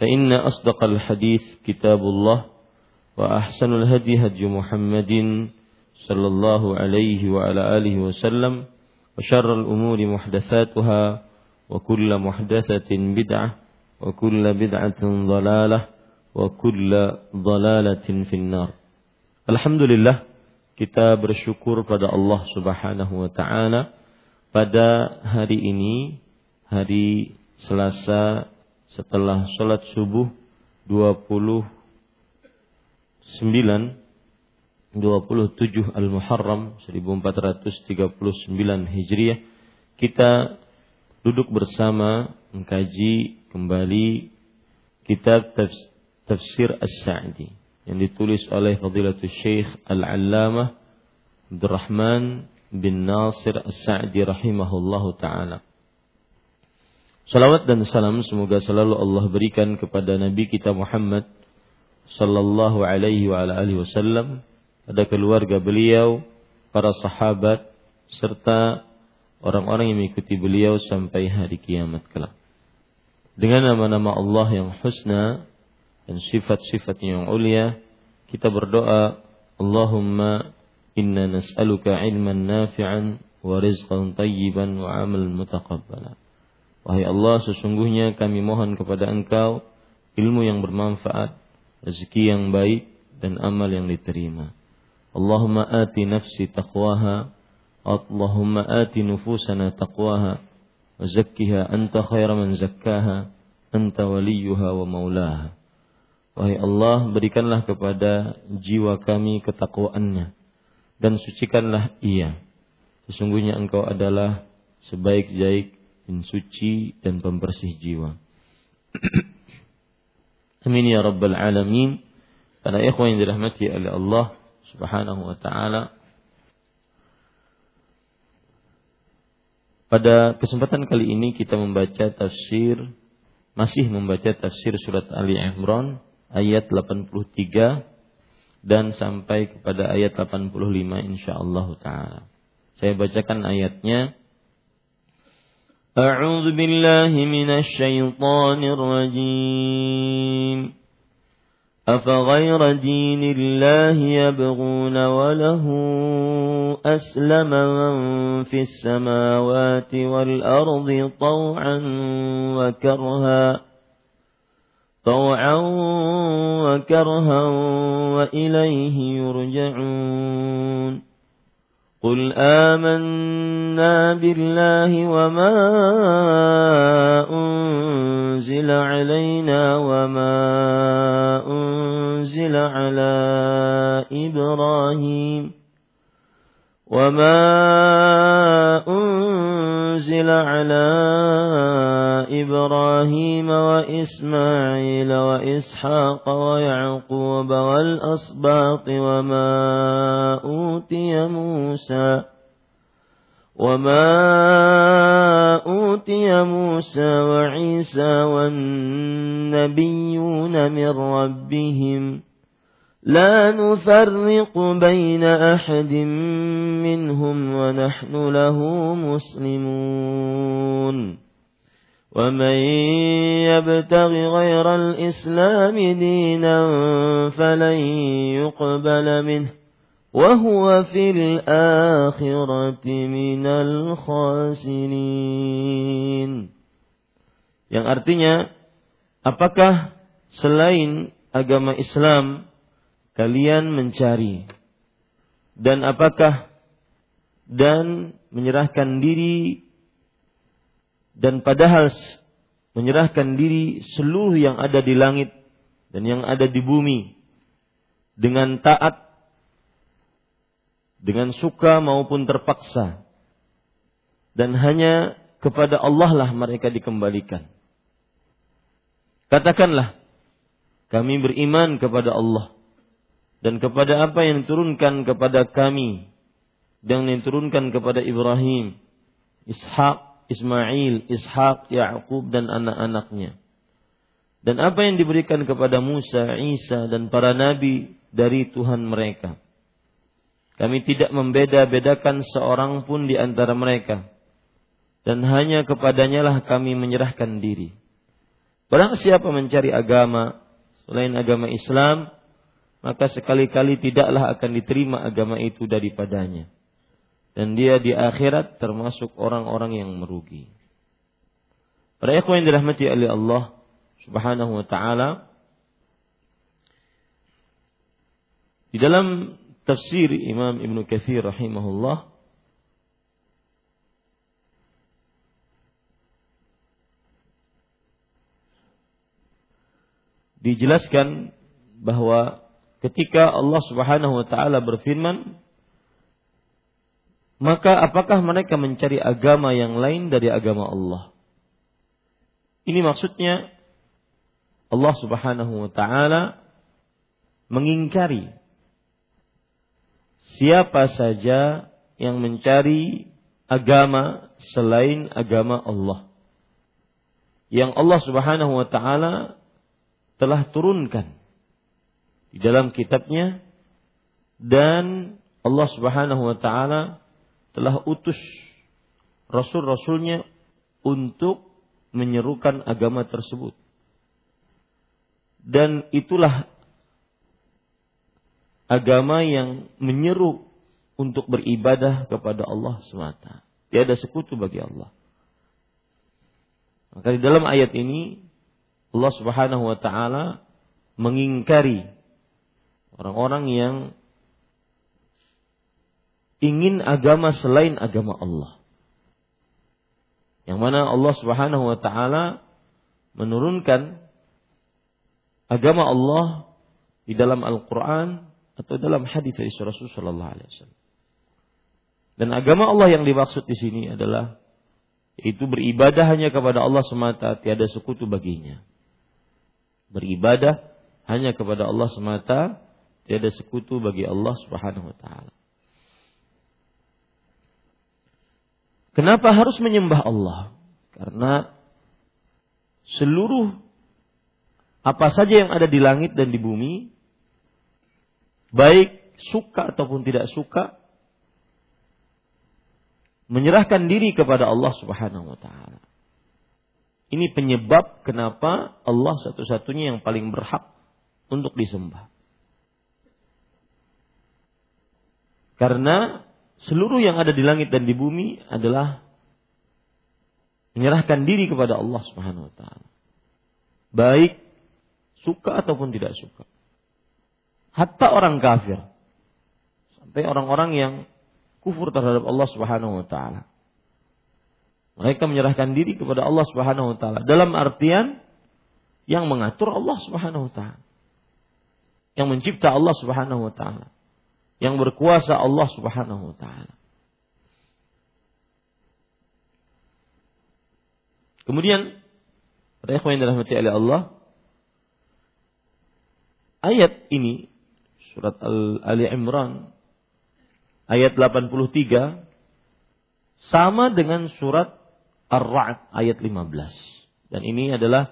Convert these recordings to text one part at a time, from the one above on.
فإن أصدق الحديث كتاب الله وأحسن الهدي هدي محمد صلى الله عليه وعلى آله وسلم وشر الأمور محدثاتها وكل محدثة بدعة وكل بدعة ضلالة وكل ضلالة في النار Alhamdulillah kita bersyukur pada Allah Subhanahu wa taala pada hari ini hari Selasa setelah sholat subuh 29 27 Al-Muharram 1439 Hijriah kita duduk bersama mengkaji kembali kitab tafsir As-Sa'di yang ditulis oleh Fadilatul Syekh Al-Allamah Abdurrahman bin Nasir As-Sa'di rahimahullahu taala. Salawat dan salam semoga selalu Allah berikan kepada Nabi kita Muhammad sallallahu alaihi wa alihi wasallam, pada keluarga beliau, para sahabat serta orang-orang yang mengikuti beliau sampai hari kiamat kelak. Dengan nama-nama Allah yang husna dan sifat-sifat yang ulia, kita berdoa, Allahumma inna nas'aluka ilman nafi'an wa rizqan tayyiban wa amal mutaqabbala. Wahai Allah, sesungguhnya kami mohon kepada Engkau ilmu yang bermanfaat, rezeki yang baik dan amal yang diterima. Allahumma ati nafsi taqwaha, Allahumma ati nufusana taqwaha, wa zakkiha anta khaira man zakkaha, anta waliyuha wa maulaha. Wahai Allah, berikanlah kepada jiwa kami ketakwaannya dan sucikanlah ia. Sesungguhnya Engkau adalah sebaik-baik dan suci dan pembersih jiwa. Amin ya rabbal alamin. Para ikhwan yang dirahmati oleh Allah Subhanahu wa taala. Pada kesempatan kali ini kita membaca tafsir masih membaca tafsir surat Ali Imran ayat 83 dan sampai kepada ayat 85 insyaallah taala. Saya bacakan ayatnya. A'udzu billahi minasy syaithanir rajim. أفغير دين الله يبغون وله أسلم من في السماوات والأرض طوعا وكرها طوعا وكرها وإليه يرجعون قل آمنا بالله وما أنزل علينا وما أنزل على إبراهيم وما أنزل على إبراهيم وإسماعيل وإسحاق ويعقوب والأسباط وما أوتي موسى وما أوتي موسى وعيسى والنبيون من ربهم لا نفرق بين أحد منهم ونحن له مسلمون. ومن يبتغ غير الإسلام دينا فلن يقبل منه وهو في الآخرة من الخاسرين. Yang artinya apakah selain agama Islam kalian mencari. Dan apakah dan menyerahkan diri dan padahal menyerahkan diri seluruh yang ada di langit dan yang ada di bumi dengan taat dengan suka maupun terpaksa. Dan hanya kepada Allah lah mereka dikembalikan. Katakanlah kami beriman kepada Allah dan kepada apa yang diturunkan kepada kami dan yang diturunkan kepada Ibrahim, Ishak, Ismail, Ishak, Yakub dan anak-anaknya. Dan apa yang diberikan kepada Musa, Isa dan para nabi dari Tuhan mereka. Kami tidak membeda-bedakan seorang pun di antara mereka. Dan hanya kepadanya lah kami menyerahkan diri. Barang siapa mencari agama selain agama Islam, maka sekali-kali tidaklah akan diterima agama itu daripadanya. Dan dia di akhirat termasuk orang-orang yang merugi. Para ikhwan yang dirahmati oleh Allah Subhanahu wa taala di dalam tafsir Imam Ibnu Katsir rahimahullah dijelaskan bahwa ketika Allah Subhanahu wa taala berfirman maka apakah mereka mencari agama yang lain dari agama Allah? Ini maksudnya Allah Subhanahu wa taala mengingkari siapa saja yang mencari agama selain agama Allah. Yang Allah Subhanahu wa taala telah turunkan di dalam kitabnya dan Allah Subhanahu wa taala telah utus rasul-rasulnya untuk menyerukan agama tersebut. Dan itulah agama yang menyeru untuk beribadah kepada Allah semata. Tiada sekutu bagi Allah. Maka di dalam ayat ini Allah Subhanahu wa taala mengingkari Orang-orang yang ingin agama selain agama Allah. Yang mana Allah Subhanahu wa taala menurunkan agama Allah di dalam Al-Qur'an atau dalam hadis dari Rasulullah sallallahu alaihi wasallam. Dan agama Allah yang dimaksud di sini adalah itu beribadah hanya kepada Allah semata, tiada sekutu baginya. Beribadah hanya kepada Allah semata, Tiada sekutu bagi Allah Subhanahu wa taala. Kenapa harus menyembah Allah? Karena seluruh apa saja yang ada di langit dan di bumi, baik suka ataupun tidak suka, menyerahkan diri kepada Allah Subhanahu wa taala. Ini penyebab kenapa Allah satu-satunya yang paling berhak untuk disembah. Karena seluruh yang ada di langit dan di bumi adalah menyerahkan diri kepada Allah Subhanahu wa taala. Baik suka ataupun tidak suka. Hatta orang kafir. Sampai orang-orang yang kufur terhadap Allah Subhanahu wa taala. Mereka menyerahkan diri kepada Allah Subhanahu wa taala dalam artian yang mengatur Allah Subhanahu wa taala. Yang mencipta Allah Subhanahu wa taala yang berkuasa Allah Subhanahu wa taala. Kemudian para yang dirahmati Allah ayat ini surat Al Ali Imran ayat 83 sama dengan surat Ar-Ra'd ayat 15 dan ini adalah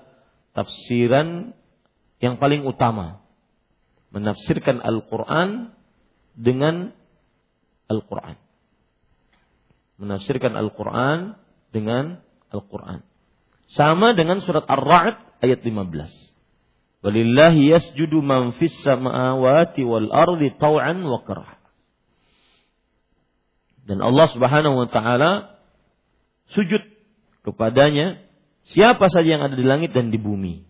tafsiran yang paling utama menafsirkan Al-Quran dengan Al-Quran. Menafsirkan Al-Quran dengan Al-Quran. Sama dengan surat Ar-Ra'd ayat 15. Walillahi yasjudu man fis samawati wal ardi taw'an wa karah. Dan Allah Subhanahu wa taala sujud kepadanya siapa saja yang ada di langit dan di bumi.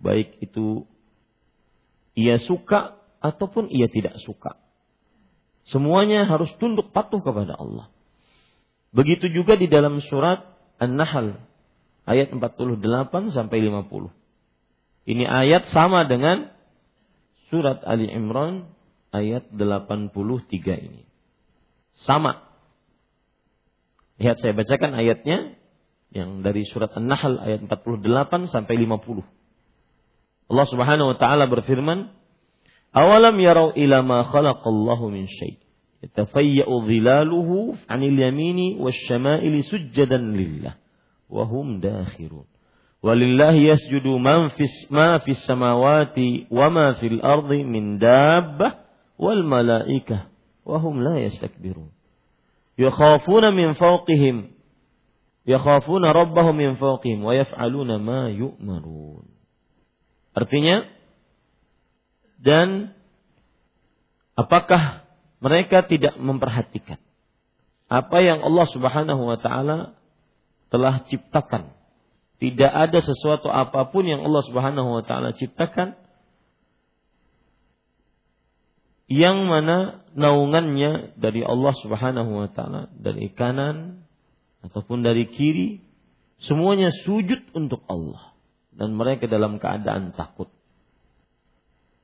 Baik itu ia suka ataupun ia tidak suka. Semuanya harus tunduk patuh kepada Allah. Begitu juga di dalam surat An-Nahl ayat 48 sampai 50. Ini ayat sama dengan surat Ali Imran ayat 83 ini. Sama. Lihat saya bacakan ayatnya yang dari surat An-Nahl ayat 48 sampai 50. Allah Subhanahu wa taala berfirman, "Awalam yarau ila ma khalaqallahu min syai' yatafayya'u dhilaluhu 'anil yamini wasyama'ili sujjadan lillah wa hum dakhirun." Walillahi yasjudu man fis ma fis samawati wa ma fil ardi min dabbah wal malaikah wa hum la yastakbirun. Yakhafuna min fawqihim yakhafuna rabbahum min fawqihim wa yaf'aluna ma yu'marun. Artinya dan apakah mereka tidak memperhatikan apa yang Allah Subhanahu wa taala telah ciptakan? Tidak ada sesuatu apa pun yang Allah Subhanahu wa taala ciptakan yang mana naungannya dari Allah Subhanahu wa taala dari kanan ataupun dari kiri semuanya sujud untuk Allah dan mereka dalam keadaan takut.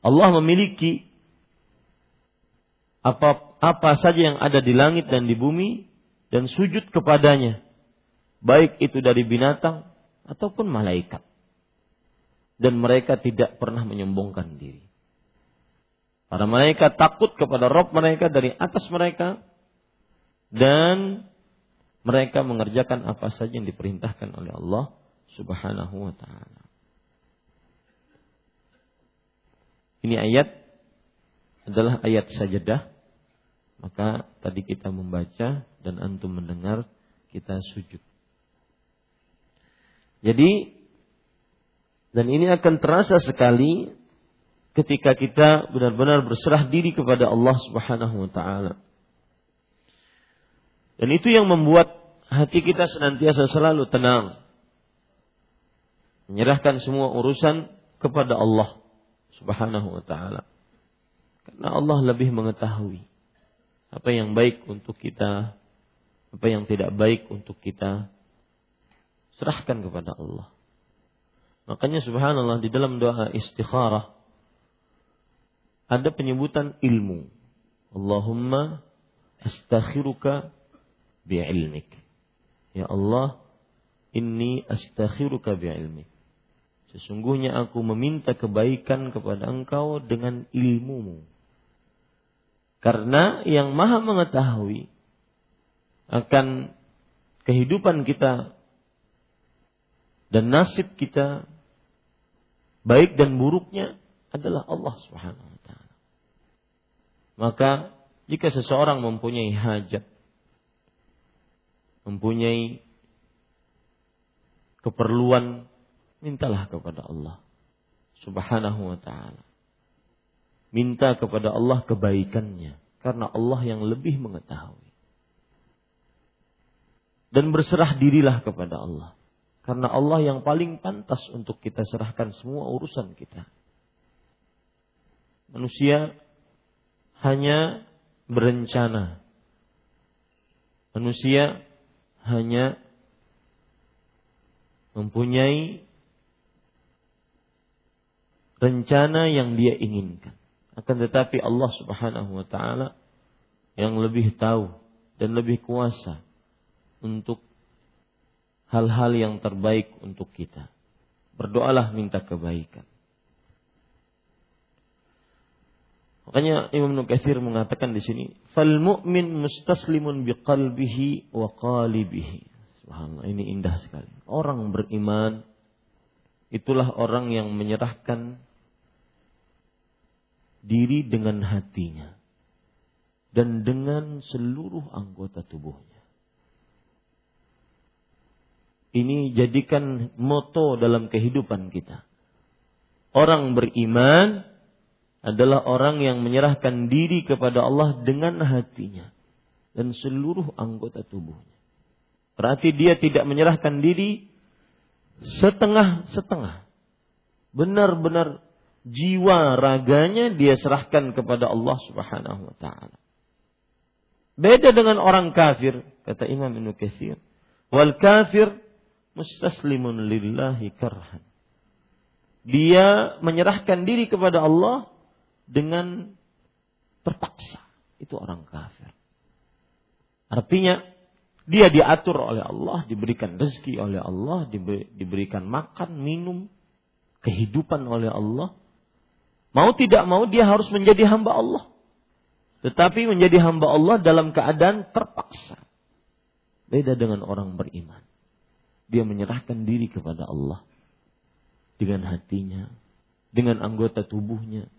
Allah memiliki apa apa saja yang ada di langit dan di bumi dan sujud kepadanya. Baik itu dari binatang ataupun malaikat. Dan mereka tidak pernah menyombongkan diri. Para malaikat takut kepada Rob mereka dari atas mereka dan mereka mengerjakan apa saja yang diperintahkan oleh Allah Subhanahu wa taala. Ini ayat adalah ayat sajadah. Maka tadi kita membaca dan antum mendengar kita sujud. Jadi dan ini akan terasa sekali ketika kita benar-benar berserah diri kepada Allah Subhanahu wa taala. Dan itu yang membuat hati kita senantiasa selalu tenang. Menyerahkan semua urusan kepada Allah Subhanahu wa taala. Karena Allah lebih mengetahui apa yang baik untuk kita, apa yang tidak baik untuk kita. Serahkan kepada Allah. Makanya subhanallah di dalam doa istikharah ada penyebutan ilmu. Allahumma astakhiruka bi'ilmik. Ya Allah, inni astakhiruka bi'ilmik. Sesungguhnya aku meminta kebaikan kepada engkau dengan ilmumu. Karena yang maha mengetahui akan kehidupan kita dan nasib kita baik dan buruknya adalah Allah Subhanahu wa taala. Maka jika seseorang mempunyai hajat mempunyai keperluan mintalah kepada Allah Subhanahu wa taala. Minta kepada Allah kebaikannya karena Allah yang lebih mengetahui. Dan berserah dirilah kepada Allah karena Allah yang paling pantas untuk kita serahkan semua urusan kita. Manusia hanya berencana. Manusia hanya mempunyai rencana yang dia inginkan. Akan tetapi Allah Subhanahu wa taala yang lebih tahu dan lebih kuasa untuk hal-hal yang terbaik untuk kita. Berdoalah minta kebaikan. Makanya Imam Nukatsir mengatakan di sini, "Fal mu'min mustaslimun biqalbihi wa qalibihi." Subhanallah, ini indah sekali. Orang beriman itulah orang yang menyerahkan diri dengan hatinya dan dengan seluruh anggota tubuhnya. Ini jadikan moto dalam kehidupan kita. Orang beriman adalah orang yang menyerahkan diri kepada Allah dengan hatinya dan seluruh anggota tubuhnya. Berarti dia tidak menyerahkan diri setengah-setengah. Benar-benar jiwa raganya dia serahkan kepada Allah Subhanahu wa taala. Beda dengan orang kafir, kata Imam Ibnu Katsir. Wal kafir mustaslimun lillahi karhan. Dia menyerahkan diri kepada Allah dengan terpaksa. Itu orang kafir. Artinya dia diatur oleh Allah, diberikan rezeki oleh Allah, diberikan makan, minum, kehidupan oleh Allah. Mau tidak mau dia harus menjadi hamba Allah. Tetapi menjadi hamba Allah dalam keadaan terpaksa. Beda dengan orang beriman. Dia menyerahkan diri kepada Allah. Dengan hatinya. Dengan anggota tubuhnya.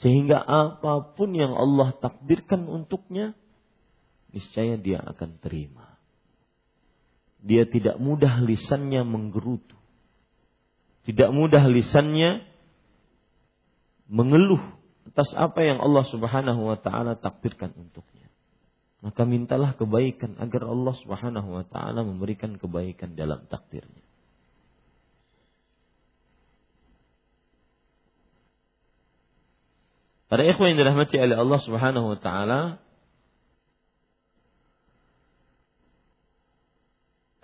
Sehingga apa pun yang Allah takdirkan untuknya. Niscaya dia akan terima. Dia tidak mudah lisannya menggerutu. Tidak mudah lisannya mengeluh atas apa yang Allah Subhanahu wa taala takdirkan untuknya. Maka mintalah kebaikan agar Allah Subhanahu wa taala memberikan kebaikan dalam takdirnya. Para ikhwan yang dirahmati oleh Allah Subhanahu wa taala,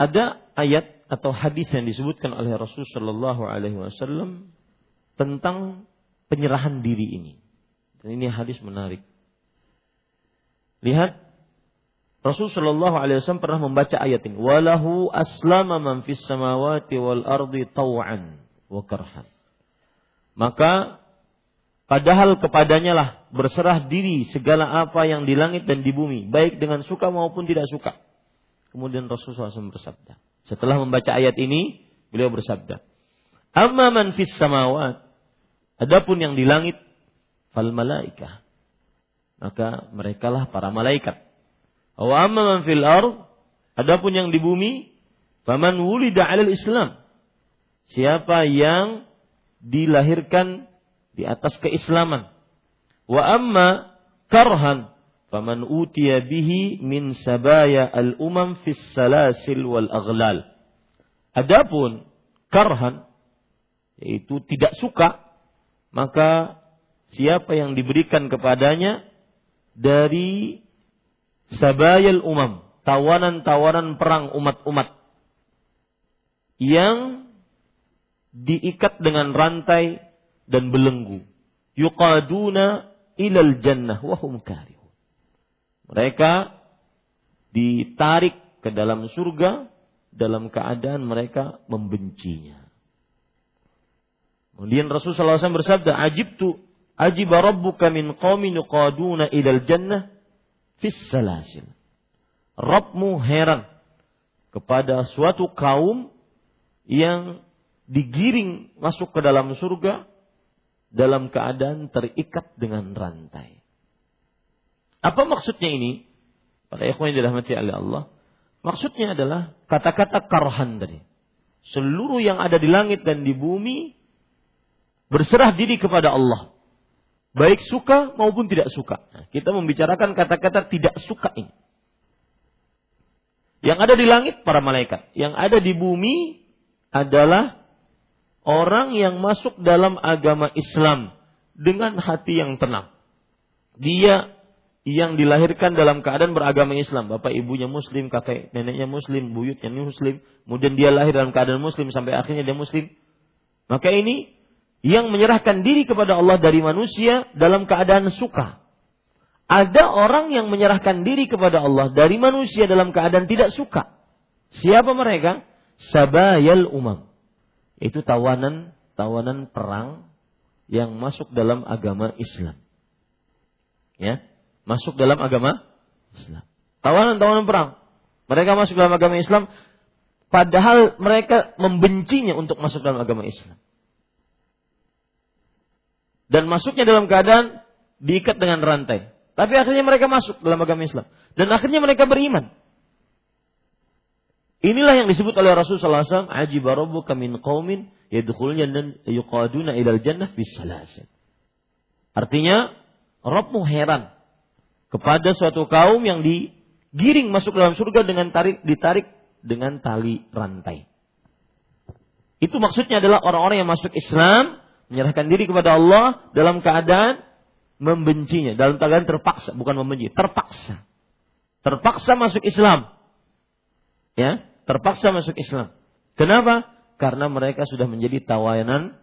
ada ayat atau hadis yang disebutkan oleh Rasul Shallallahu alaihi wasallam tentang penyerahan diri ini. Dan ini hadis menarik. Lihat Rasul Shallallahu Alaihi Wasallam pernah membaca ayat ini. Walahu aslama man fis samawati wal ardi taw'an wa karhan. Maka padahal kepadanya lah berserah diri segala apa yang di langit dan di bumi, baik dengan suka maupun tidak suka. Kemudian Rasul SAW bersabda. Setelah membaca ayat ini, beliau bersabda, Amma man fis samawat. Adapun yang di langit fal malaikah. Maka merekalah para malaikat. Wa amma man fil ard, adapun yang di bumi, faman wulida 'alal Islam. Siapa yang dilahirkan di atas keislaman. Wa amma karhan faman utiya bihi min sabaya al-umam fis salasil wal aghlal. Adapun karhan yaitu tidak suka maka siapa yang diberikan kepadanya dari sabayal umam, tawanan-tawanan perang umat-umat yang diikat dengan rantai dan belenggu. Yuqaduna ilal jannah wahum karihun. Mereka ditarik ke dalam surga dalam keadaan mereka membencinya. Kemudian Rasulullah SAW bersabda, Ajibtu ajiba rabbuka min qawmin yuqaduna ilal jannah fis salasil. Rabbmu heran kepada suatu kaum yang digiring masuk ke dalam surga dalam keadaan terikat dengan rantai. Apa maksudnya ini? Para ikhwan yang dirahmati oleh Allah. Maksudnya adalah kata-kata karhan tadi. Seluruh yang ada di langit dan di bumi berserah diri kepada Allah. Baik suka maupun tidak suka. Nah, kita membicarakan kata-kata tidak suka ini. Yang ada di langit para malaikat, yang ada di bumi adalah orang yang masuk dalam agama Islam dengan hati yang tenang. Dia yang dilahirkan dalam keadaan beragama Islam, bapak ibunya muslim, kakek neneknya muslim, buyutnya muslim, kemudian dia lahir dalam keadaan muslim sampai akhirnya dia muslim. Maka ini yang menyerahkan diri kepada Allah dari manusia dalam keadaan suka. Ada orang yang menyerahkan diri kepada Allah dari manusia dalam keadaan tidak suka. Siapa mereka? Sabayal umam. Itu tawanan tawanan perang yang masuk dalam agama Islam. Ya, masuk dalam agama Islam. Tawanan-tawanan perang. Mereka masuk dalam agama Islam padahal mereka membencinya untuk masuk dalam agama Islam. Dan masuknya dalam keadaan diikat dengan rantai. Tapi akhirnya mereka masuk dalam agama Islam dan akhirnya mereka beriman. Inilah yang disebut oleh Rasulullah SAW, "Ajiba rabbuka min qaumin yadkhuluna dan yuqaduna ilal jannah bis salasin." Artinya, Rabbmu heran kepada suatu kaum yang digiring masuk dalam surga dengan tarik ditarik dengan tali rantai. Itu maksudnya adalah orang-orang yang masuk Islam menyerahkan diri kepada Allah dalam keadaan membencinya, dalam keadaan terpaksa, bukan membenci, terpaksa. Terpaksa masuk Islam. Ya, terpaksa masuk Islam. Kenapa? Karena mereka sudah menjadi tawanan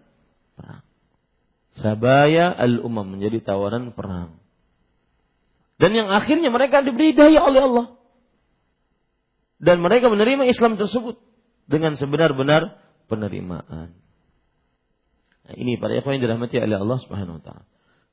perang. Sabaya al-umam menjadi tawanan perang. Dan yang akhirnya mereka diberi daya oleh Allah. Dan mereka menerima Islam tersebut dengan sebenar-benar penerimaan. Nah, ini para ikhwan yang dirahmati oleh Allah Subhanahu wa taala.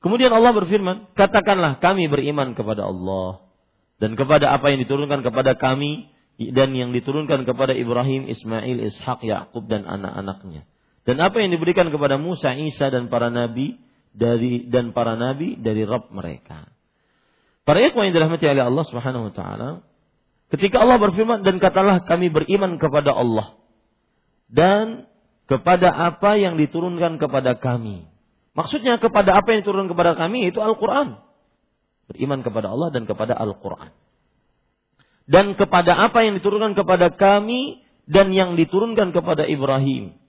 Kemudian Allah berfirman, "Katakanlah kami beriman kepada Allah dan kepada apa yang diturunkan kepada kami dan yang diturunkan kepada Ibrahim, Ismail, Ishak, Yakub dan anak-anaknya. Dan apa yang diberikan kepada Musa, Isa dan para nabi dari dan para nabi dari Rabb mereka." Para ikhwan yang dirahmati oleh Allah Subhanahu wa taala, ketika Allah berfirman dan katalah kami beriman kepada Allah dan kepada apa yang diturunkan kepada kami. Maksudnya kepada apa yang diturunkan kepada kami itu Al-Quran. Beriman kepada Allah dan kepada Al-Quran. Dan kepada apa yang diturunkan kepada kami dan yang diturunkan kepada Ibrahim,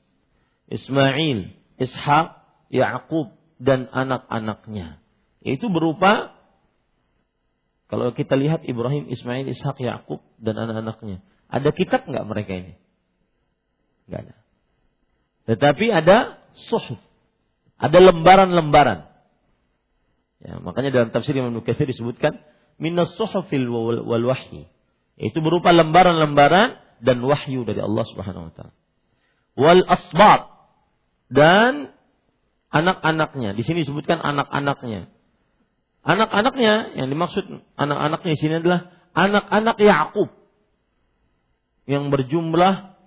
Ismail, Ishak, Yakub dan anak-anaknya. Itu berupa kalau kita lihat Ibrahim, Ismail, Ishak, Yakub dan anak-anaknya, ada kitab nggak mereka ini? Nggak ada. Tetapi ada suhuf. Ada lembaran-lembaran. Ya, makanya dalam tafsir Imam Nukathir disebutkan minas suhufil wal, wahyi. Itu berupa lembaran-lembaran dan wahyu dari Allah Subhanahu wa taala. Wal asbat dan anak-anaknya. Di sini disebutkan anak-anaknya. Anak-anaknya yang dimaksud anak-anaknya di sini adalah anak-anak Yakub yang berjumlah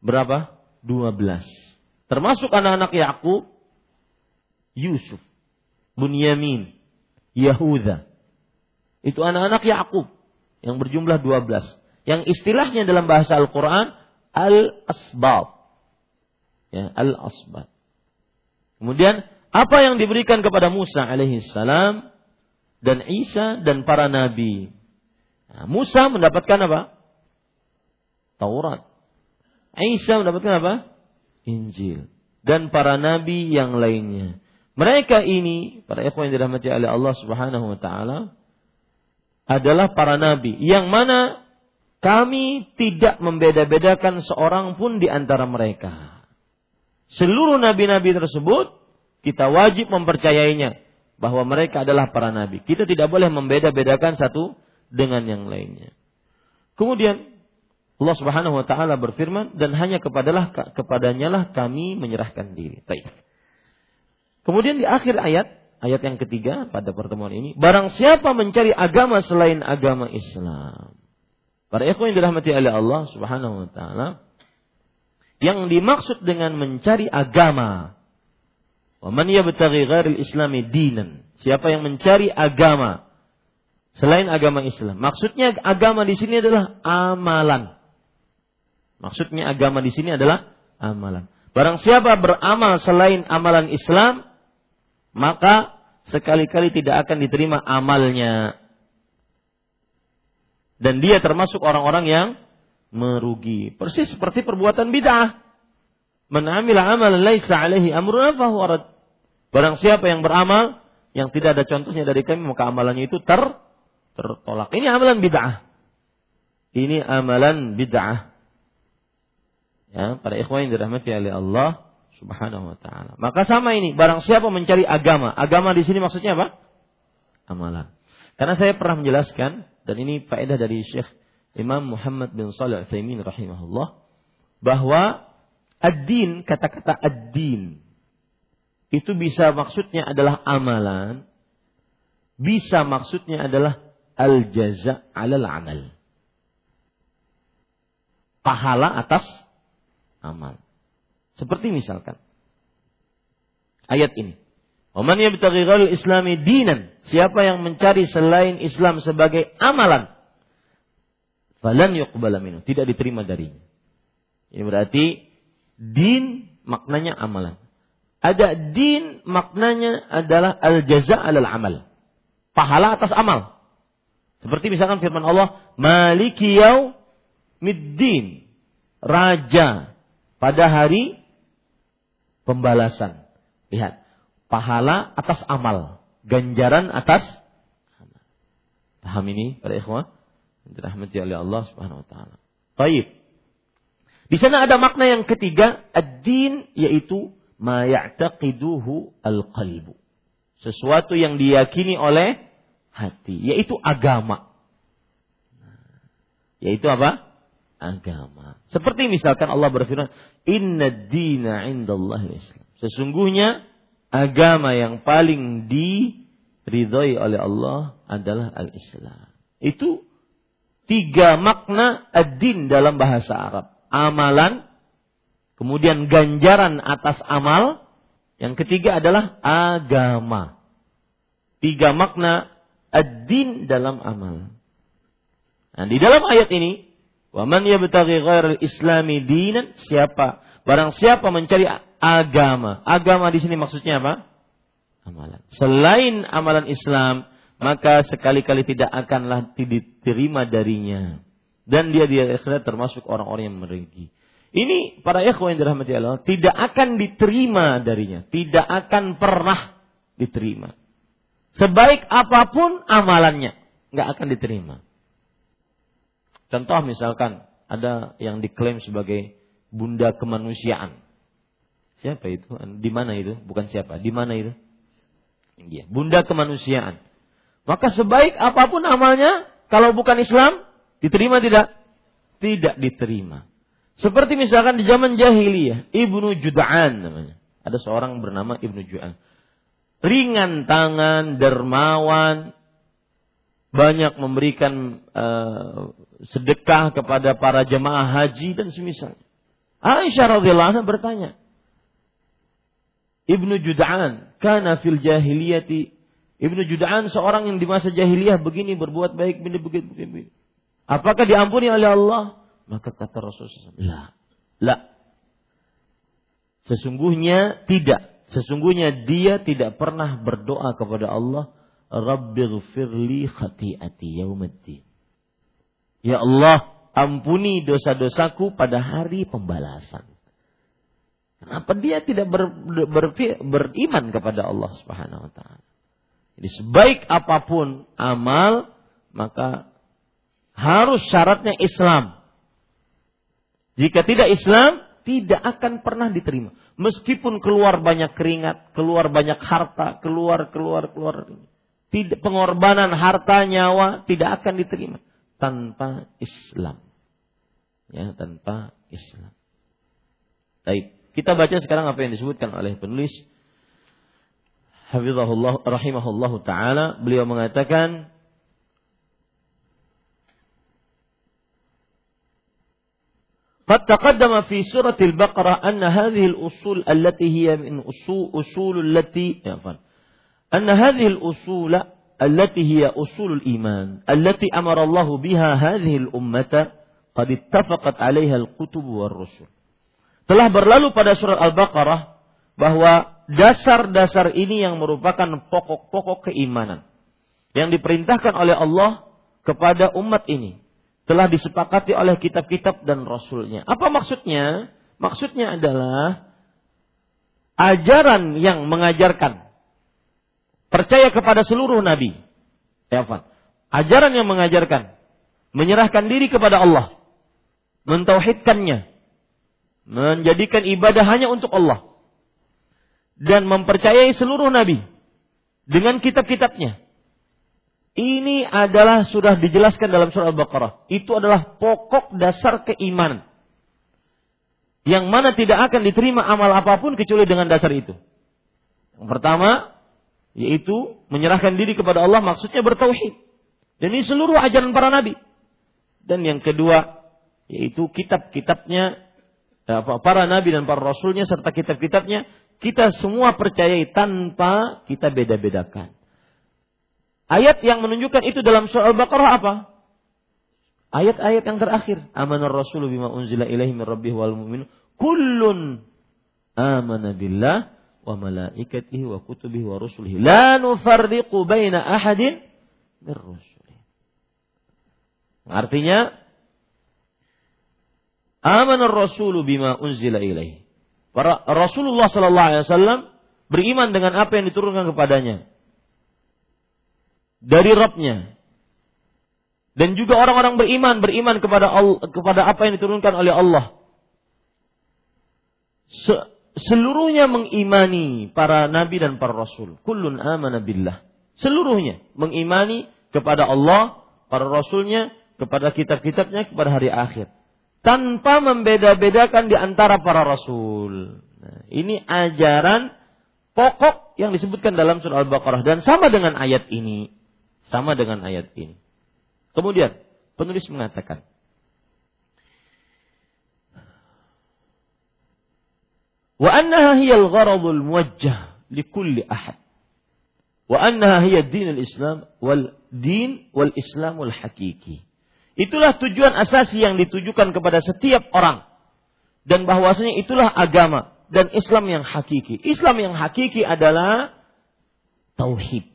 berapa? 12. Termasuk anak-anak Yakub, Yusuf, Bunyamin, Yahuda. Itu anak-anak Yakub yang berjumlah 12. Yang istilahnya dalam bahasa Al-Qur'an al-asbab. Ya, al-asbab. Kemudian apa yang diberikan kepada Musa alaihi salam dan Isa dan para nabi. Nah, Musa mendapatkan apa? Taurat. Isa mendapatkan apa? Injil. Dan para nabi yang lainnya. Mereka ini, para ikhwan yang dirahmati oleh Allah Subhanahu wa taala, adalah para nabi yang mana kami tidak membeda-bedakan seorang pun di antara mereka. Seluruh nabi-nabi tersebut kita wajib mempercayainya bahwa mereka adalah para nabi. Kita tidak boleh membeda-bedakan satu dengan yang lainnya. Kemudian Allah Subhanahu wa taala berfirman dan hanya kepadalah kepadanya lah kami menyerahkan diri. Baik. Kemudian di akhir ayat, ayat yang ketiga pada pertemuan ini, barang siapa mencari agama selain agama Islam. Para ikhwan yang dirahmati oleh Allah Subhanahu wa taala, yang dimaksud dengan mencari agama, wa man yabtaghi ghairil islami dinan. Siapa yang mencari agama selain agama Islam. Maksudnya agama di sini adalah amalan. Maksudnya agama di sini adalah amalan. Barang siapa beramal selain amalan Islam, maka sekali-kali tidak akan diterima amalnya. Dan dia termasuk orang-orang yang merugi. Persis seperti perbuatan bid'ah. Man amila amalan laisa alaihi amruna fahuwa Barang siapa yang beramal yang tidak ada contohnya dari kami maka amalannya itu ter tertolak. Ini amalan bid'ah. Ini amalan bid'ah ya, para ikhwan yang dirahmati oleh Allah Subhanahu wa taala. Maka sama ini, barang siapa mencari agama, agama di sini maksudnya apa? Amalan. Karena saya pernah menjelaskan dan ini faedah dari Syekh Imam Muhammad bin Shalih Al-Utsaimin rahimahullah bahwa ad-din kata-kata ad-din itu bisa maksudnya adalah amalan, bisa maksudnya adalah al-jaza 'alal amal. Pahala atas amal. Seperti misalkan ayat ini. Ghairal islami dinan. Siapa yang mencari selain Islam sebagai amalan. Falan yuqbala minhu. Tidak diterima darinya. Ini berarti din maknanya amalan. Ada din maknanya adalah al-jaza alal amal. Pahala atas amal. Seperti misalkan firman Allah, Maliki middin. Raja pada hari pembalasan. Lihat, pahala atas amal, ganjaran atas amal. Paham ini para ikhwah? Dirahmati oleh Allah Subhanahu wa taala. Baik. Di sana ada makna yang ketiga, ad-din yaitu ma ya'taqiduhu al-qalbu. Sesuatu yang diyakini oleh hati, yaitu agama. Yaitu apa? Agama. Seperti misalkan Allah berfirman, "Inna dina indallah Islam." Sesungguhnya agama yang paling diridhoi oleh Allah adalah al-Islam. Itu tiga makna ad-din dalam bahasa Arab. Amalan, kemudian ganjaran atas amal, yang ketiga adalah agama. Tiga makna ad-din dalam amal. Nah, di dalam ayat ini, "Wa man yabtaghi ghairal islami dinan?" Siapa? Barang siapa mencari agama. Agama di sini maksudnya apa? Amalan. Selain amalan Islam, maka sekali-kali tidak akanlah diterima darinya. Dan dia di akhirat termasuk orang-orang yang merugi. Ini para ikhwan yang dirahmati Allah tidak akan diterima darinya, tidak akan pernah diterima. Sebaik apa pun amalannya, nggak akan diterima. Contoh misalkan ada yang diklaim sebagai bunda kemanusiaan. Siapa itu? Di mana itu? Bukan siapa. Di mana itu? Dia. Bunda kemanusiaan. Maka sebaik apa pun amalnya, kalau bukan Islam, diterima tidak? Tidak diterima. Seperti misalkan di zaman jahiliyah, Ibnu Juda'an namanya. Ada seorang bernama Ibnu Juda'an. Ringan tangan, dermawan, banyak memberikan uh, sedekah kepada para jemaah haji dan semisal. Aisyah radhiyallahu anha bertanya, Ibnu Jud'an karena fil jahiliyati Ibnu Jud'an seorang yang di masa jahiliyah begini berbuat baik begini begini begini. Apakah diampuni oleh Allah? Maka kata Rasulullah la. La. Sesungguhnya tidak. Sesungguhnya dia tidak pernah berdoa kepada Allah, Rabbighfirli khati'ati yaumiddin. Ya Allah, ampuni dosa-dosaku pada hari pembalasan. Kenapa dia tidak ber, ber, beriman kepada Allah Subhanahu wa taala? Jadi sebaik apa pun amal, maka harus syaratnya Islam. Jika tidak Islam, tidak akan pernah diterima. Meskipun keluar banyak keringat, keluar banyak harta, keluar keluar keluar tidak pengorbanan harta nyawa tidak akan diterima tanpa Islam. Ya, tanpa Islam. Baik. Kita baca sekarang apa yang disebutkan oleh penulis Hafizahullah rahimahullah taala beliau mengatakan قد تقدم في سورة البقرة أن هذه الأصول التي هي من أصول, أصول التي أن هذه الأصول التي هي أصول الإيمان التي أمر الله بها هذه الأمة قد اتفقت عليها الكتب والرسل. Telah berlalu pada surat Al-Baqarah bahwa dasar-dasar ini yang merupakan pokok-pokok keimanan yang diperintahkan oleh Allah kepada umat ini telah disepakati oleh kitab-kitab dan rasulnya. Apa maksudnya? Maksudnya adalah ajaran yang mengajarkan percaya kepada seluruh nabi. Ya, Ajaran yang mengajarkan menyerahkan diri kepada Allah, mentauhidkannya, menjadikan ibadah hanya untuk Allah dan mempercayai seluruh nabi dengan kitab-kitabnya. Ini adalah sudah dijelaskan dalam surah Al-Baqarah. Itu adalah pokok dasar keimanan. Yang mana tidak akan diterima amal apa pun kecuali dengan dasar itu. Yang pertama, yaitu menyerahkan diri kepada Allah maksudnya bertauhid. Dan ini seluruh ajaran para nabi. Dan yang kedua, yaitu kitab-kitabnya para nabi dan para rasulnya serta kitab-kitabnya kita semua percayai tanpa kita beda-bedakan. Ayat yang menunjukkan itu dalam surah Al-Baqarah apa? Ayat-ayat yang terakhir. Amanar Rasul bima unzila ilaihi rabbih wal. Kullun amana billah wa malaikatihi wa kutubihi wa rusulihi. La nufarriqu baina ahadin min rusulihi. Artinya, amanar Rasul bima unzila ilaihi. Para Rasulullah sallallahu alaihi wasallam beriman dengan apa yang diturunkan kepadanya dari Rabbnya. Dan juga orang-orang beriman beriman kepada Allah, kepada apa yang diturunkan oleh Allah. Seluruhnya mengimani para nabi dan para rasul. Kullun amana billah. Seluruhnya mengimani kepada Allah, para rasulnya, kepada kitab-kitabnya, kepada hari akhir. Tanpa membeda-bedakan di antara para rasul. Nah, ini ajaran pokok yang disebutkan dalam surah Al-Baqarah dan sama dengan ayat ini. Sama dengan ayat ini. Kemudian penulis mengatakan, wa annaha hiya al-gharadul muwajjah likulli ahad. Wa annaha hiya din al-Islam wal din wal Islamul hakiki. Itulah tujuan asasi yang ditujukan kepada setiap orang dan bahwasanya itulah agama dan Islam yang hakiki. Islam yang hakiki adalah tauhid.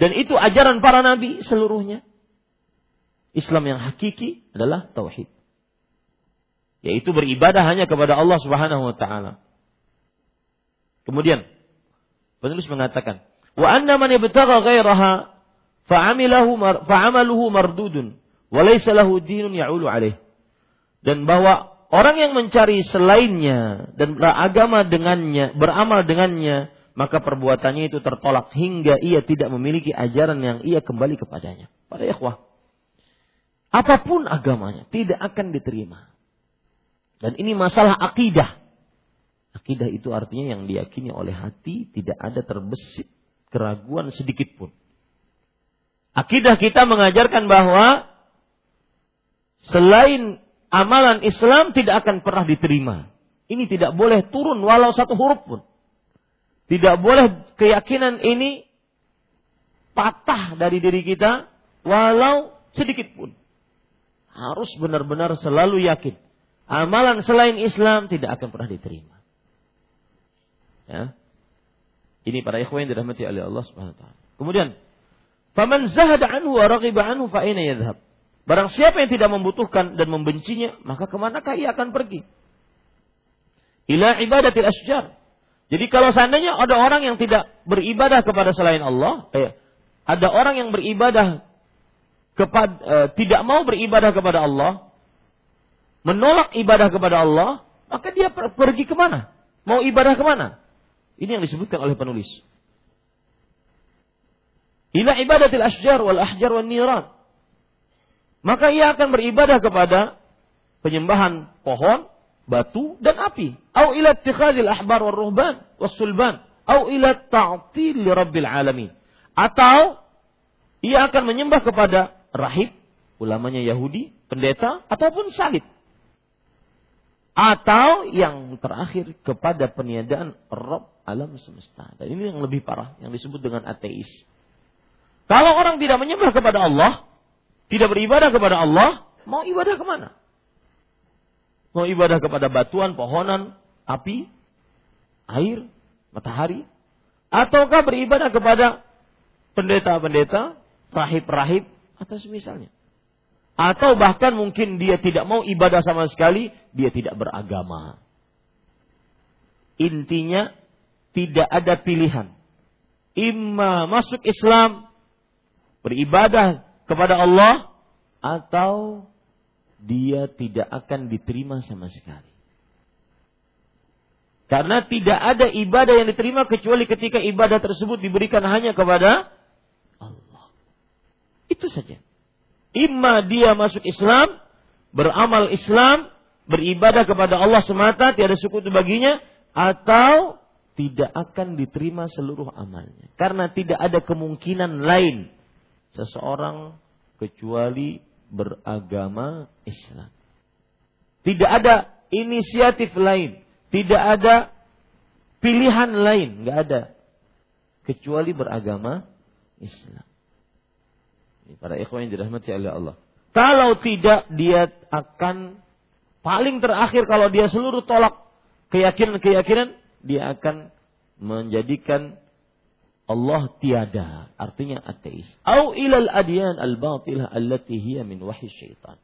Dan itu ajaran para nabi seluruhnya. Islam yang hakiki adalah tauhid. Yaitu beribadah hanya kepada Allah Subhanahu wa taala. Kemudian penulis mengatakan, "Wa anna man yabtagha ghairaha fa'amilahu fa'amaluhu mardudun wa laysa lahu dinun ya'ulu alaih." Dan bahwa orang yang mencari selainnya dan beragama dengannya, beramal dengannya, maka perbuatannya itu tertolak hingga ia tidak memiliki ajaran yang ia kembali kepadanya. Pada ikhwah, apa pun agamanya tidak akan diterima. Dan ini masalah akidah. Akidah itu artinya yang diyakini oleh hati tidak ada terbesit keraguan sedikit pun. Akidah kita mengajarkan bahwa selain amalan Islam tidak akan pernah diterima. Ini tidak boleh turun walau satu huruf pun. Tidak boleh keyakinan ini patah dari diri kita walau sedikit pun. Harus benar-benar selalu yakin. Amalan selain Islam tidak akan pernah diterima. Ya. Ini para ikhwan yang dirahmati oleh Allah Subhanahu wa taala. Kemudian, "Faman zahada anhu wa raghiba anhu fa aina yadhhab?" Barang siapa yang tidak membutuhkan dan membencinya, maka ke manakah ia akan pergi? Ila ibadatil asjar. Jadi kalau seandainya ada orang yang tidak beribadah kepada selain Allah, eh, ada orang yang beribadah kepada eh, tidak mau beribadah kepada Allah, menolak ibadah kepada Allah, maka dia per pergi ke mana? Mau ibadah ke mana? Ini yang disebutkan oleh penulis. Ila ibadatil asjar wal ahjar wal niran. Maka ia akan beribadah kepada penyembahan pohon, batu dan api. Au ila ittikhadil ahbar wal ruhban was sulban. Au ila ta'til li rabbil alamin. Atau ia akan menyembah kepada rahib, ulamanya Yahudi, pendeta ataupun salib. Atau yang terakhir kepada peniadaan Rabb alam semesta. Dan ini yang lebih parah, yang disebut dengan ateis. Kalau orang tidak menyembah kepada Allah, tidak beribadah kepada Allah, mau ibadah ke mana? Mau ibadah kepada batuan, pohonan, api, air, matahari, ataukah beribadah kepada pendeta-pendeta, rahib-rahib, atau semisalnya. Atau bahkan mungkin dia tidak mau ibadah sama sekali, dia tidak beragama. Intinya tidak ada pilihan. Imma masuk Islam, beribadah kepada Allah, atau dia tidak akan diterima sama sekali. Karena tidak ada ibadah yang diterima kecuali ketika ibadah tersebut diberikan hanya kepada Allah. Itu saja. Imma dia masuk Islam, beramal Islam, beribadah kepada Allah semata, tiada sekutu baginya, atau tidak akan diterima seluruh amalnya. Karena tidak ada kemungkinan lain seseorang kecuali beragama Islam. Tidak ada inisiatif lain, tidak ada pilihan lain, nggak ada kecuali beragama Islam. Para ikhwan yang dirahmati oleh Allah. Kalau tidak dia akan paling terakhir kalau dia seluruh tolak keyakinan-keyakinan dia akan menjadikan Allah tiada, artinya ateis. Au ilal adyan al-batilah allati hiya min wahyi syaitan.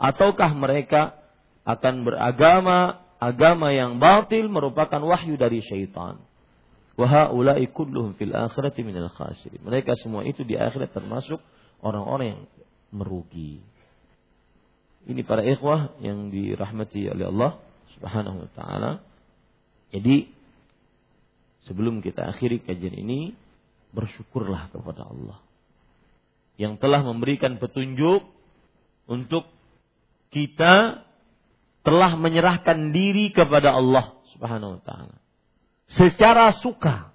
Ataukah mereka akan beragama agama yang batil merupakan wahyu dari syaitan. Wa haula'i kulluhum fil akhirati minal khasirin. Mereka semua itu di akhirat termasuk orang-orang yang merugi. Ini para ikhwah yang dirahmati oleh Allah Subhanahu wa taala. Jadi sebelum kita akhiri kajian ini bersyukurlah kepada Allah yang telah memberikan petunjuk untuk kita telah menyerahkan diri kepada Allah Subhanahu wa taala secara suka.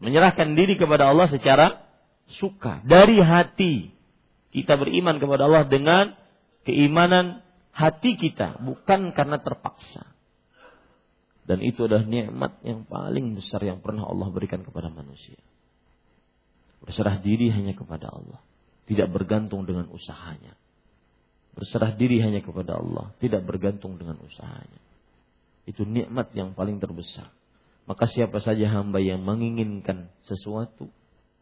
Menyerahkan diri kepada Allah secara suka dari hati. Kita beriman kepada Allah dengan keimanan hati kita, bukan karena terpaksa. Dan itu adalah nikmat yang paling besar yang pernah Allah berikan kepada manusia. Berserah diri hanya kepada Allah, tidak bergantung dengan usahanya. Berserah diri hanya kepada Allah, tidak bergantung dengan usahanya. Itu nikmat yang paling terbesar. Maka siapa saja hamba yang menginginkan sesuatu,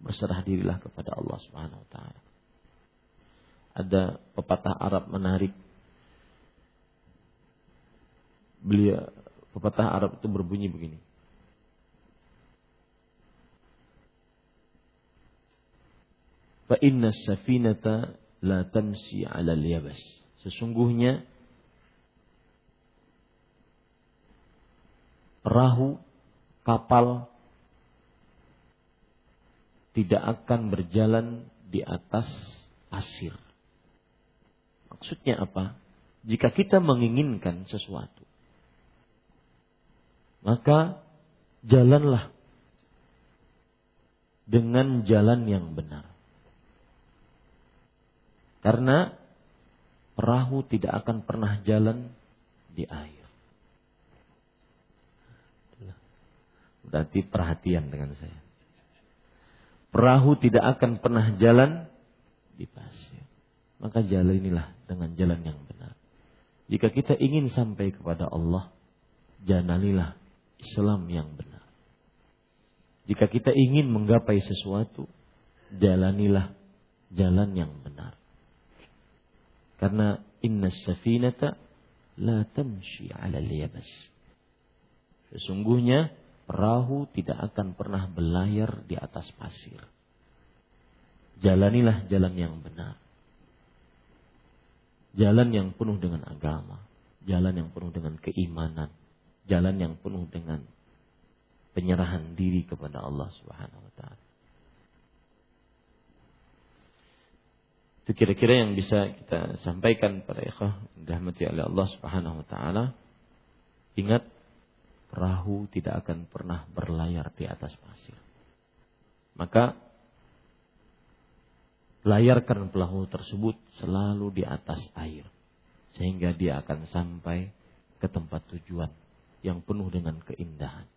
berserah dirilah kepada Allah Subhanahu wa taala. Ada pepatah Arab menarik. Beliau pepatah Arab itu berbunyi begini. Fa inna safinata la tamsi 'ala al-yabas. Sesungguhnya perahu kapal tidak akan berjalan di atas pasir. Maksudnya apa? Jika kita menginginkan sesuatu, maka jalanlah dengan jalan yang benar. Karena perahu tidak akan pernah jalan di air. Berarti perhatian dengan saya. Perahu tidak akan pernah jalan di pasir. Maka jalan inilah dengan jalan yang benar. Jika kita ingin sampai kepada Allah, jalanilah Islam yang benar. Jika kita ingin menggapai sesuatu, jalanilah jalan yang benar. Karena inna safinata la tamshi ala liyabas. Sesungguhnya perahu tidak akan pernah berlayar di atas pasir. Jalanilah jalan yang benar. Jalan yang penuh dengan agama, jalan yang penuh dengan keimanan, jalan yang penuh dengan penyerahan diri kepada Allah Subhanahu wa taala. Itu kira-kira yang bisa kita sampaikan pada ikhwah dirahmati oleh Allah Subhanahu wa taala. Ingat perahu tidak akan pernah berlayar di atas pasir. Maka layarkan perahu tersebut selalu di atas air sehingga dia akan sampai ke tempat tujuan yang penuh dengan keindahan.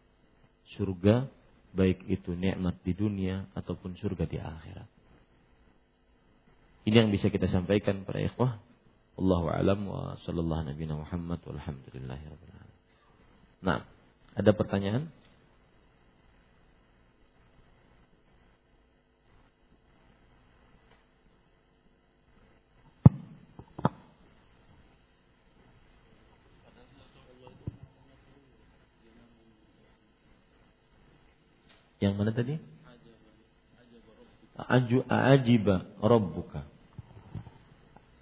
Surga baik itu nikmat di dunia ataupun surga di akhirat. Ini yang bisa kita sampaikan para ikhwah. Allahu a'lam wa sallallahu nabi Muhammad walhamdulillahi rabbil alamin. Nah, ada pertanyaan? Yang mana tadi? Aju ajiba rabbuka.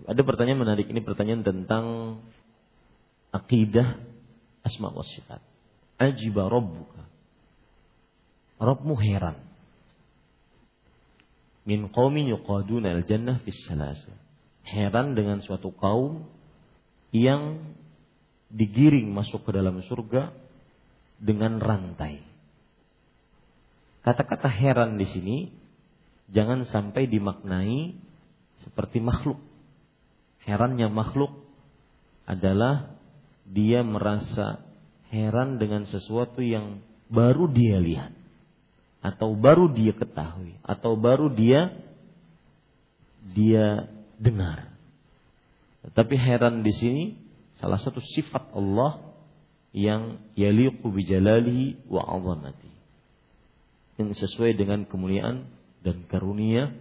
Ada pertanyaan menarik ini pertanyaan tentang akidah asma wa sifat ajiba rabbuka. Rabbmu heran. Min qaumin yuqaduna al-jannah fis salasa. Heran dengan suatu kaum yang digiring masuk ke dalam surga dengan rantai. Kata-kata heran di sini jangan sampai dimaknai seperti makhluk. Herannya makhluk adalah dia merasa heran dengan sesuatu yang baru dia lihat atau baru dia ketahui atau baru dia dia dengar. Tetapi heran di sini salah satu sifat Allah yang yaliqu bijalalihi wa 'azamati. Yang sesuai dengan kemuliaan dan karunia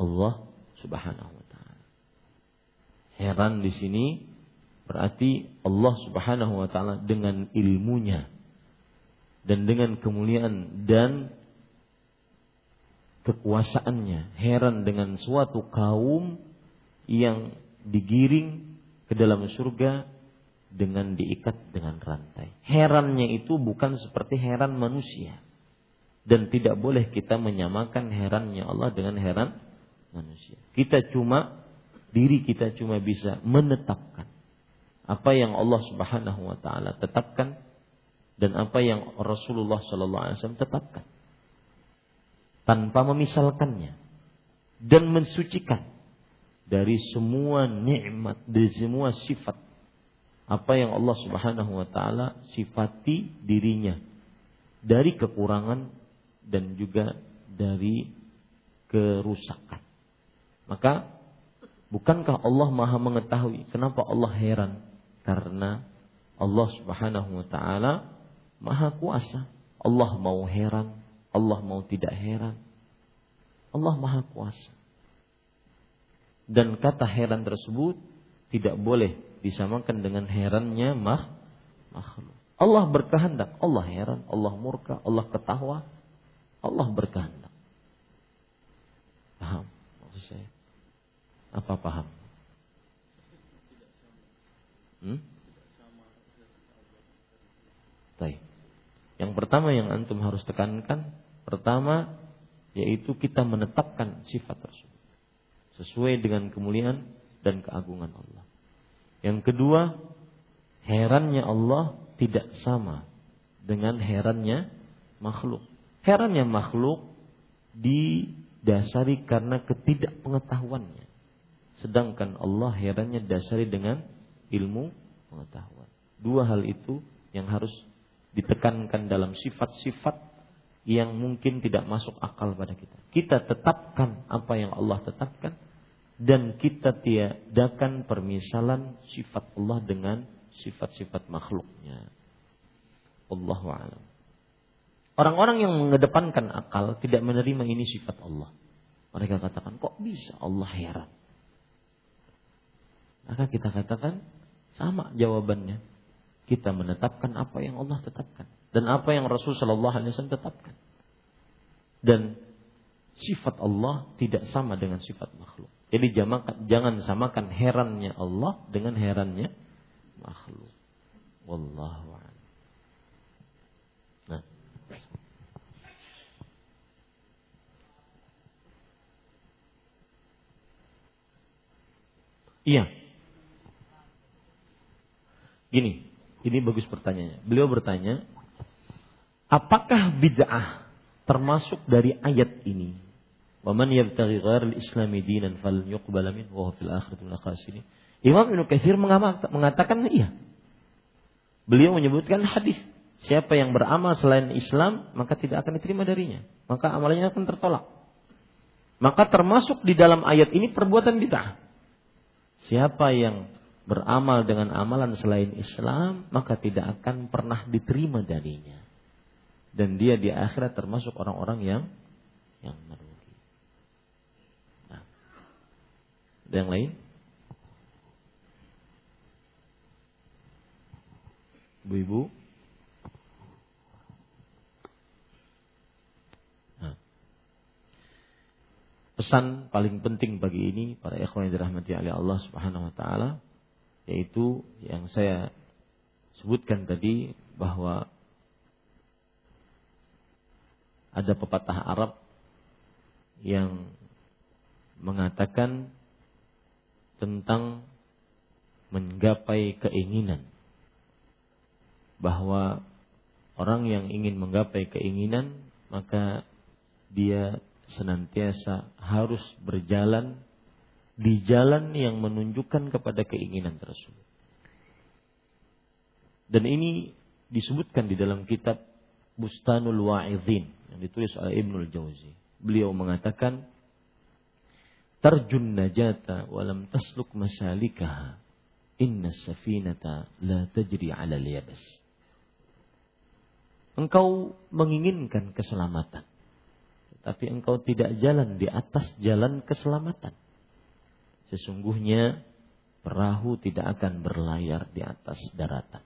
Allah Subhanahu wa taala. Heran di sini berarti Allah Subhanahu wa taala dengan ilmunya dan dengan kemuliaan dan kekuasaannya heran dengan suatu kaum yang digiring ke dalam surga dengan diikat dengan rantai. Herannya itu bukan seperti heran manusia. Dan tidak boleh kita menyamakan herannya Allah dengan heran manusia. Kita cuma diri kita cuma bisa menetapkan apa yang Allah Subhanahu wa taala tetapkan dan apa yang Rasulullah sallallahu alaihi wasallam tetapkan tanpa memisalkannya dan mensucikan dari semua nikmat dari semua sifat apa yang Allah Subhanahu wa taala sifati dirinya dari kekurangan dan juga dari kerusakan. Maka bukankah Allah Maha mengetahui kenapa Allah heran? Karena Allah Subhanahu wa taala Maha kuasa. Allah mau heran Allah mau tidak heran. Allah Maha Kuasa. Dan kata heran tersebut tidak boleh disamakan dengan herannya mah makhluk. Allah berkehendak, Allah heran, Allah murka, Allah ketawa, Allah berkehendak. Paham maksud saya? Apa paham? Hmm? Baik. Yang pertama yang antum harus tekankan, pertama yaitu kita menetapkan sifat tersebut sesuai dengan kemuliaan dan keagungan Allah. Yang kedua, herannya Allah tidak sama dengan herannya makhluk. Herannya makhluk didasari karena ketidakpengetahuannya. Sedangkan Allah herannya dasari dengan ilmu pengetahuan. Dua hal itu yang harus ditekankan dalam sifat-sifat yang mungkin tidak masuk akal pada kita. Kita tetapkan apa yang Allah tetapkan dan kita tiadakan permisalan sifat Allah dengan sifat-sifat makhluknya. Allahu a'lam. Orang-orang yang mengedepankan akal tidak menerima ini sifat Allah. Mereka katakan, kok bisa Allah heran? Maka kita katakan, sama jawabannya kita menetapkan apa yang Allah tetapkan dan apa yang Rasul Shallallahu Alaihi Wasallam tetapkan. Dan sifat Allah tidak sama dengan sifat makhluk. Jadi jangan samakan herannya Allah dengan herannya makhluk. Wallahu. Nah. Iya. Gini, ini bagus pertanyaannya. Beliau bertanya, apakah bid'ah termasuk dari ayat ini? Waman yabtaghi al islami dinan fal yuqbal min wa fil akhirati min khasirin. Imam Ibnu Katsir mengatakan iya. Beliau menyebutkan hadis, siapa yang beramal selain Islam maka tidak akan diterima darinya, maka amalannya akan tertolak. Maka termasuk di dalam ayat ini perbuatan bid'ah. Siapa yang beramal dengan amalan selain Islam, maka tidak akan pernah diterima darinya. Dan dia di akhirat termasuk orang-orang yang yang merugi. Nah, ada yang lain? Ibu-ibu? Nah. Pesan paling penting bagi ini para ikhwan yang dirahmati oleh Allah Subhanahu wa taala yaitu yang saya sebutkan tadi bahwa ada pepatah Arab yang mengatakan tentang menggapai keinginan. Bahwa orang yang ingin menggapai keinginan maka dia senantiasa harus berjalan di jalan yang menunjukkan kepada keinginan tersebut. Dan ini disebutkan di dalam kitab Bustanul Wa'idhin yang ditulis oleh Ibnul Jauzi. Beliau mengatakan, Tarjun najata walam tasluk masalikaha. Inna safinata la tajri ala liyabas. Engkau menginginkan keselamatan. Tapi engkau tidak jalan di atas jalan keselamatan. Sesungguhnya perahu tidak akan berlayar di atas daratan.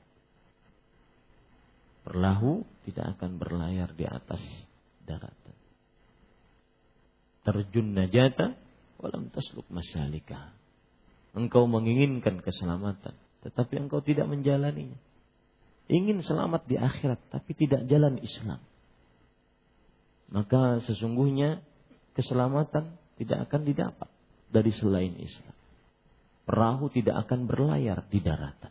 Perahu tidak akan berlayar di atas daratan. Terjun najata walam tasluk masalika. Engkau menginginkan keselamatan, tetapi engkau tidak menjalaninya. Ingin selamat di akhirat, tapi tidak jalan Islam. Maka sesungguhnya keselamatan tidak akan didapat dari selain Islam. Perahu tidak akan berlayar di daratan.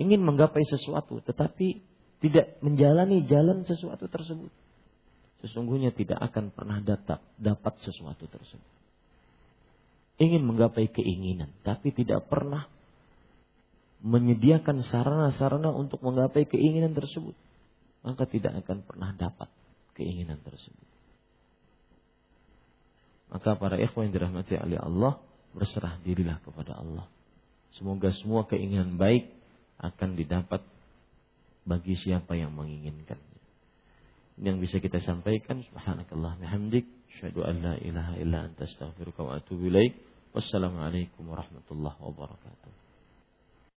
Ingin menggapai sesuatu tetapi tidak menjalani jalan sesuatu tersebut. Sesungguhnya tidak akan pernah dapat, dapat sesuatu tersebut. Ingin menggapai keinginan tapi tidak pernah menyediakan sarana-sarana untuk menggapai keinginan tersebut. Maka tidak akan pernah dapat keinginan tersebut. Maka para ikhwan yang dirahmati oleh Allah berserah dirilah kepada Allah. Semoga semua keinginan baik akan didapat bagi siapa yang menginginkannya. Yang bisa kita sampaikan subhanakallah bihamdik an la ilaha illa anta astaghfiruka wa atubu ilaik. Wassalamualaikum warahmatullahi wabarakatuh.